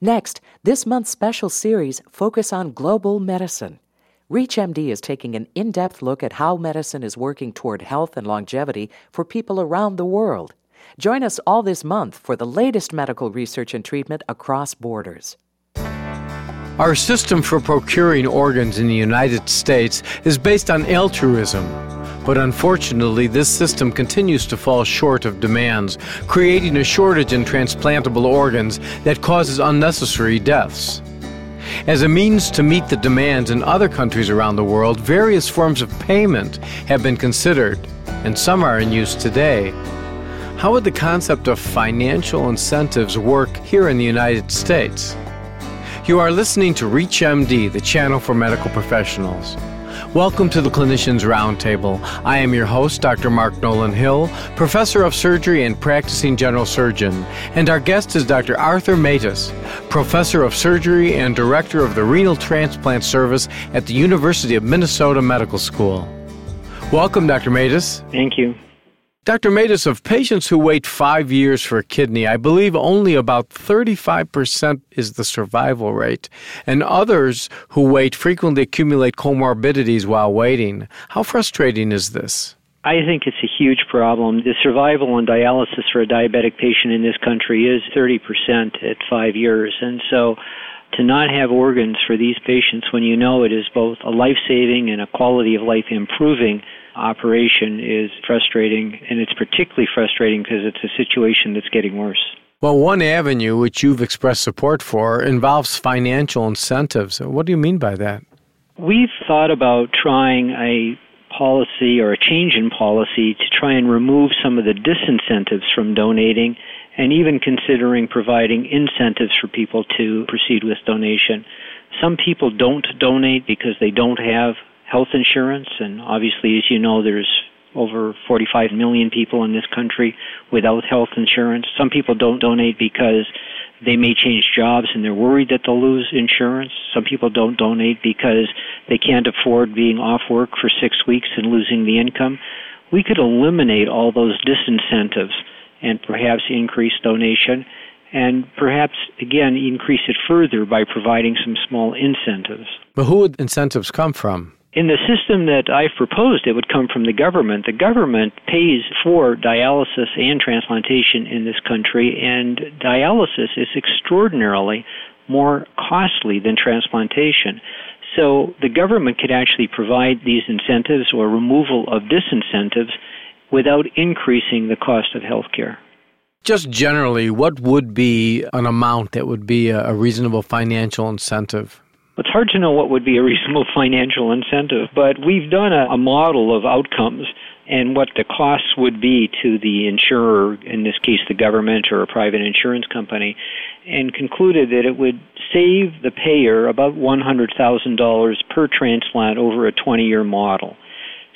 Next, this month's special series focus on global medicine. ReachMD is taking an in depth look at how medicine is working toward health and longevity for people around the world. Join us all this month for the latest medical research and treatment across borders. Our system for procuring organs in the United States is based on altruism. But unfortunately, this system continues to fall short of demands, creating a shortage in transplantable organs that causes unnecessary deaths. As a means to meet the demands in other countries around the world, various forms of payment have been considered, and some are in use today. How would the concept of financial incentives work here in the United States? You are listening to ReachMD, the channel for medical professionals. Welcome to the Clinicians Roundtable. I am your host, Dr. Mark Nolan Hill, professor of surgery and practicing general surgeon. And our guest is Dr. Arthur Matas, professor of surgery and director of the renal transplant service at the University of Minnesota Medical School. Welcome, Dr. Matas. Thank you. Dr. Matas, of patients who wait five years for a kidney, I believe only about 35% is the survival rate, and others who wait frequently accumulate comorbidities while waiting. How frustrating is this? I think it's a huge problem. The survival on dialysis for a diabetic patient in this country is 30% at five years, and so to not have organs for these patients when you know it is both a life saving and a quality of life improving operation is frustrating, and it's particularly frustrating because it's a situation that's getting worse. Well, one avenue which you've expressed support for involves financial incentives. What do you mean by that? We've thought about trying a policy or a change in policy to try and remove some of the disincentives from donating and even considering providing incentives for people to proceed with donation. Some people don't donate because they don't have health insurance, and obviously, as you know, there's over 45 million people in this country without health insurance. Some people don't donate because they may change jobs and they're worried that they'll lose insurance. Some people don't donate because they can't afford being off work for six weeks and losing the income. We could eliminate all those disincentives and perhaps increase donation and perhaps again increase it further by providing some small incentives. But who would incentives come from? In the system that I've proposed, it would come from the government. The government pays for dialysis and transplantation in this country, and dialysis is extraordinarily more costly than transplantation. So the government could actually provide these incentives or removal of disincentives without increasing the cost of health care. Just generally, what would be an amount that would be a reasonable financial incentive? It's hard to know what would be a reasonable financial incentive, but we've done a, a model of outcomes and what the costs would be to the insurer, in this case the government or a private insurance company, and concluded that it would save the payer about $100,000 per transplant over a 20 year model.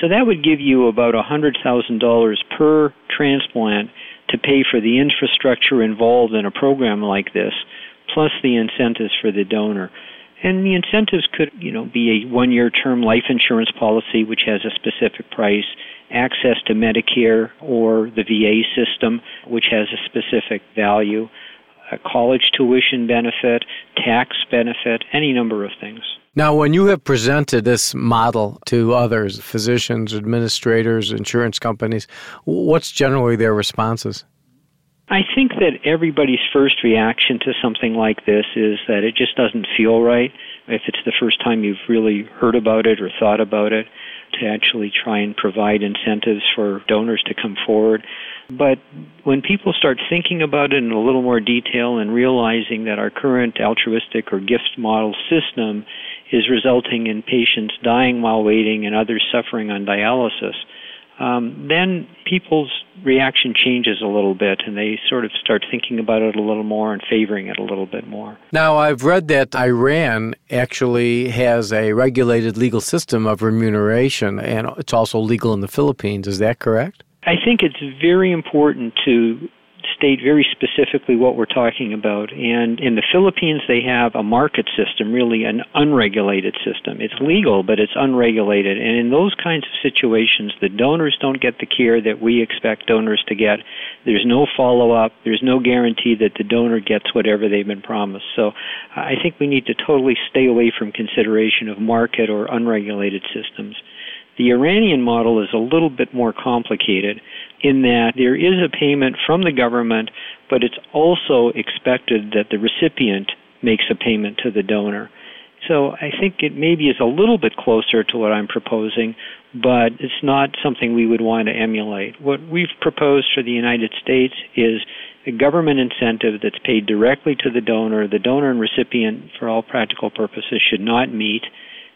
So that would give you about $100,000 per transplant to pay for the infrastructure involved in a program like this, plus the incentives for the donor. And the incentives could, you know, be a one-year term life insurance policy which has a specific price, access to Medicare or the VA system which has a specific value, a college tuition benefit, tax benefit, any number of things. Now, when you have presented this model to others, physicians, administrators, insurance companies, what's generally their responses? I think that everybody's first reaction to something like this is that it just doesn't feel right. If it's the first time you've really heard about it or thought about it, to actually try and provide incentives for donors to come forward. But when people start thinking about it in a little more detail and realizing that our current altruistic or gift model system is resulting in patients dying while waiting and others suffering on dialysis, um, then people's reaction changes a little bit and they sort of start thinking about it a little more and favoring it a little bit more. Now, I've read that Iran actually has a regulated legal system of remuneration and it's also legal in the Philippines. Is that correct? I think it's very important to state very specifically what we're talking about. And in the Philippines, they have a market system, really an unregulated system. It's legal, but it's unregulated. And in those kinds of situations, the donors don't get the care that we expect donors to get. There's no follow up. There's no guarantee that the donor gets whatever they've been promised. So I think we need to totally stay away from consideration of market or unregulated systems. The Iranian model is a little bit more complicated in that there is a payment from the government, but it's also expected that the recipient makes a payment to the donor. So I think it maybe is a little bit closer to what I'm proposing, but it's not something we would want to emulate. What we've proposed for the United States is a government incentive that's paid directly to the donor. The donor and recipient, for all practical purposes, should not meet.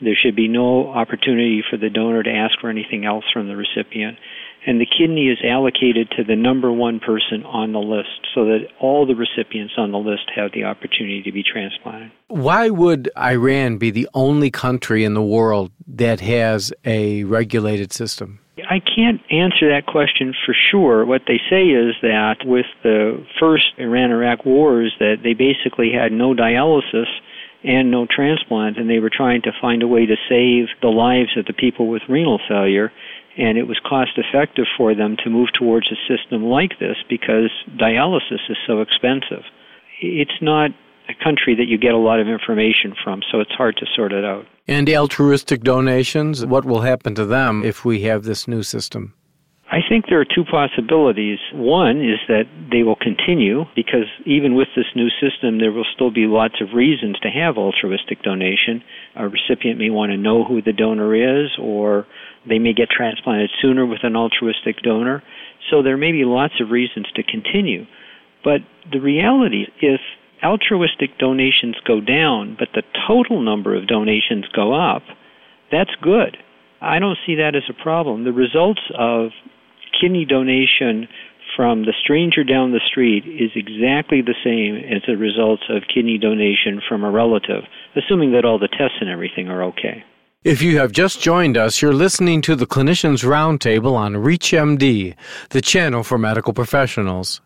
There should be no opportunity for the donor to ask for anything else from the recipient and the kidney is allocated to the number one person on the list so that all the recipients on the list have the opportunity to be transplanted. Why would Iran be the only country in the world that has a regulated system? I can't answer that question for sure. What they say is that with the first Iran Iraq wars that they basically had no dialysis and no transplant and they were trying to find a way to save the lives of the people with renal failure and it was cost effective for them to move towards a system like this because dialysis is so expensive. It's not a country that you get a lot of information from, so it's hard to sort it out. And altruistic donations, what will happen to them if we have this new system? I think there are two possibilities. One is that they will continue because even with this new system, there will still be lots of reasons to have altruistic donation. A recipient may want to know who the donor is, or they may get transplanted sooner with an altruistic donor. So there may be lots of reasons to continue. But the reality, if altruistic donations go down, but the total number of donations go up, that's good. I don't see that as a problem. The results of kidney donation from the stranger down the street is exactly the same as the results of kidney donation from a relative, assuming that all the tests and everything are okay. If you have just joined us, you're listening to the Clinicians Roundtable on ReachMD, the channel for medical professionals.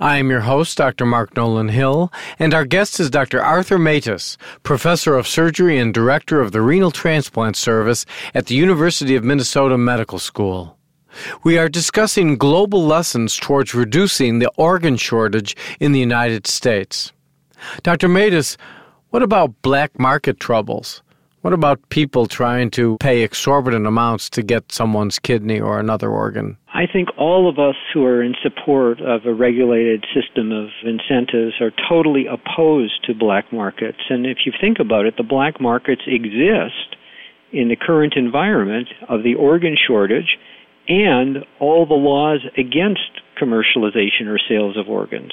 I am your host, Dr. Mark Nolan Hill, and our guest is Dr. Arthur Matas, Professor of Surgery and Director of the Renal Transplant Service at the University of Minnesota Medical School. We are discussing global lessons towards reducing the organ shortage in the United States. Dr. Matas, what about black market troubles? What about people trying to pay exorbitant amounts to get someone's kidney or another organ? I think all of us who are in support of a regulated system of incentives are totally opposed to black markets. And if you think about it, the black markets exist in the current environment of the organ shortage and all the laws against commercialization or sales of organs.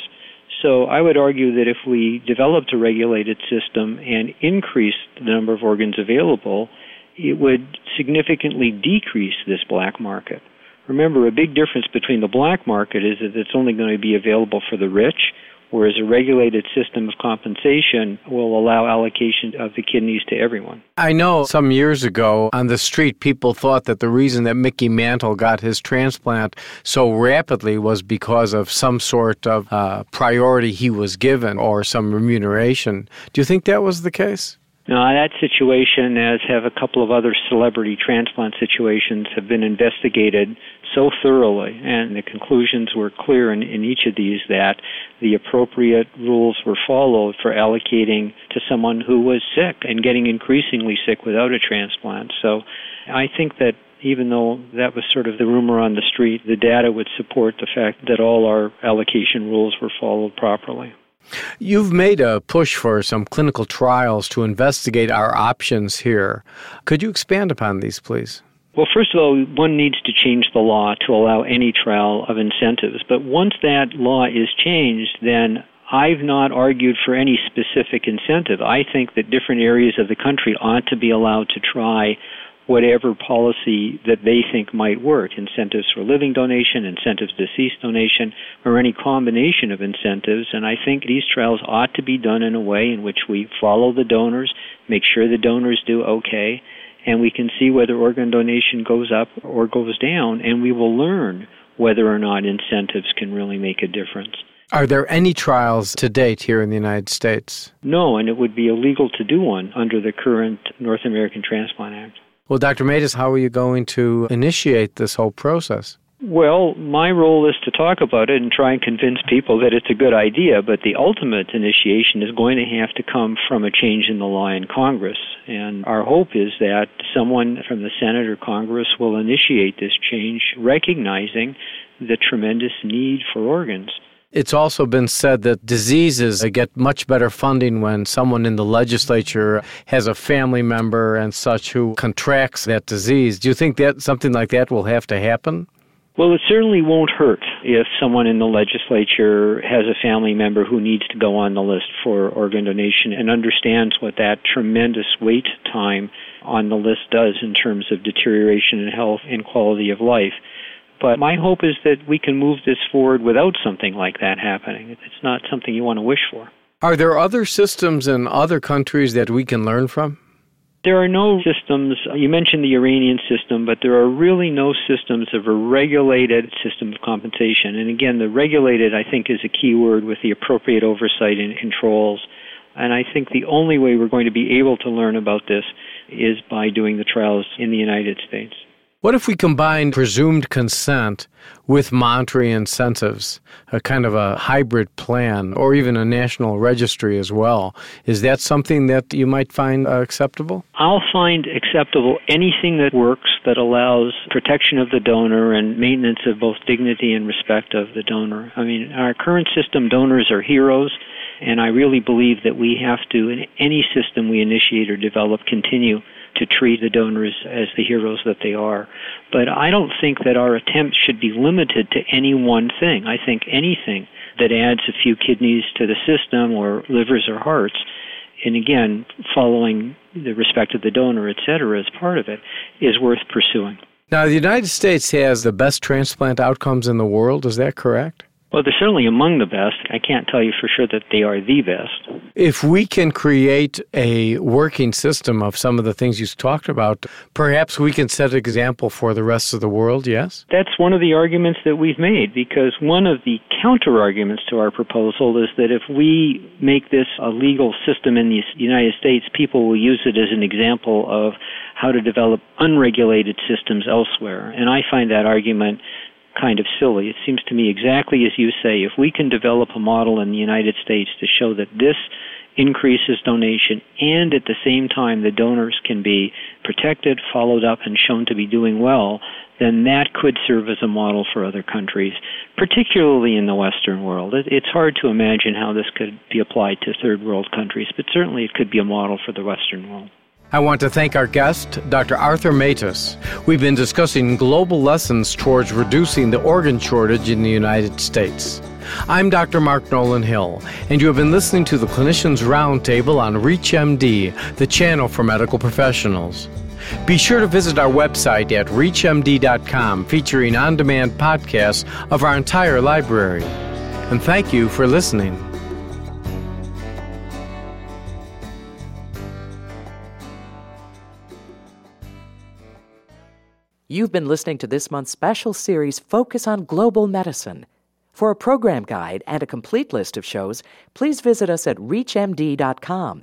So I would argue that if we developed a regulated system and increased the number of organs available, it would significantly decrease this black market. Remember, a big difference between the black market is that it's only going to be available for the rich, whereas a regulated system of compensation will allow allocation of the kidneys to everyone. I know some years ago on the street, people thought that the reason that Mickey Mantle got his transplant so rapidly was because of some sort of uh, priority he was given or some remuneration. Do you think that was the case? Now, that situation, as have a couple of other celebrity transplant situations, have been investigated so thoroughly, and the conclusions were clear in, in each of these that the appropriate rules were followed for allocating to someone who was sick and getting increasingly sick without a transplant. So I think that even though that was sort of the rumor on the street, the data would support the fact that all our allocation rules were followed properly. You've made a push for some clinical trials to investigate our options here. Could you expand upon these, please? Well, first of all, one needs to change the law to allow any trial of incentives. But once that law is changed, then I've not argued for any specific incentive. I think that different areas of the country ought to be allowed to try whatever policy that they think might work incentives for living donation, incentives deceased donation, or any combination of incentives. And I think these trials ought to be done in a way in which we follow the donors, make sure the donors do okay, and we can see whether organ donation goes up or goes down, and we will learn whether or not incentives can really make a difference. Are there any trials to date here in the United States? No, and it would be illegal to do one under the current National Organ Transplant Act. Well, Dr. Matas, how are you going to initiate this whole process? Well, my role is to talk about it and try and convince people that it's a good idea, but the ultimate initiation is going to have to come from a change in the law in Congress. And our hope is that someone from the Senate or Congress will initiate this change, recognizing the tremendous need for organs. It's also been said that diseases get much better funding when someone in the legislature has a family member and such who contracts that disease. Do you think that something like that will have to happen? Well, it certainly won't hurt if someone in the legislature has a family member who needs to go on the list for organ donation and understands what that tremendous wait time on the list does in terms of deterioration in health and quality of life. But my hope is that we can move this forward without something like that happening. It's not something you want to wish for. Are there other systems in other countries that we can learn from? There are no systems, uh, you mentioned the Iranian system, but there are really no systems of a regulated system of compensation. And again, the regulated, I think, is a key word with the appropriate oversight and controls. And I think the only way we're going to be able to learn about this is by doing the trials in the United States. What if we combine presumed consent with monetary incentives, a kind of a hybrid plan, or even a national registry as well? Is that something that you might find uh, acceptable? I'll find acceptable anything that works that allows protection of the donor and maintenance of both dignity and respect of the donor. I mean, our current system, donors are heroes. And I really believe that we have to, in any system we initiate or develop, continue to treat the donors as the heroes that they are. But I don't think that our attempts should be limited to any one thing. I think anything that adds a few kidneys to the system or livers or hearts, and again, following the respect of the donor, et cetera, as part of it, is worth pursuing. Now, the United States has the best transplant outcomes in the world. Is that correct? Well, they're certainly among the best. I can't tell you for sure that they are the best. If we can create a working system of some of the things you talked about, perhaps we can set an example for the rest of the world, yes? That's one of the arguments that we've made because one of the counter arguments to our proposal is that if we make this a legal system in the United States, people will use it as an example of how to develop unregulated systems elsewhere. And I find that argument kind of silly. It seems to me exactly as you say, if we can develop a model in the United States to show that this increases donation and at the same time the donors can be protected, followed up, and shown to be doing well, then that could serve as a model for other countries, particularly in the Western world. It's hard to imagine how this could be applied to third world countries, but certainly it could be a model for the Western world. I want to thank our guest, Dr. Arthur Matas. We've been discussing global lessons towards reducing the organ shortage in the United States. I'm Dr. Mark Nolan Hill, and you have been listening to the Clinicians Roundtable on ReachMD, the channel for medical professionals. Be sure to visit our website at ReachMD.com, featuring on demand podcasts of our entire library. And thank you for listening. You've been listening to this month's special series, Focus on Global Medicine. For a program guide and a complete list of shows, please visit us at ReachMD.com.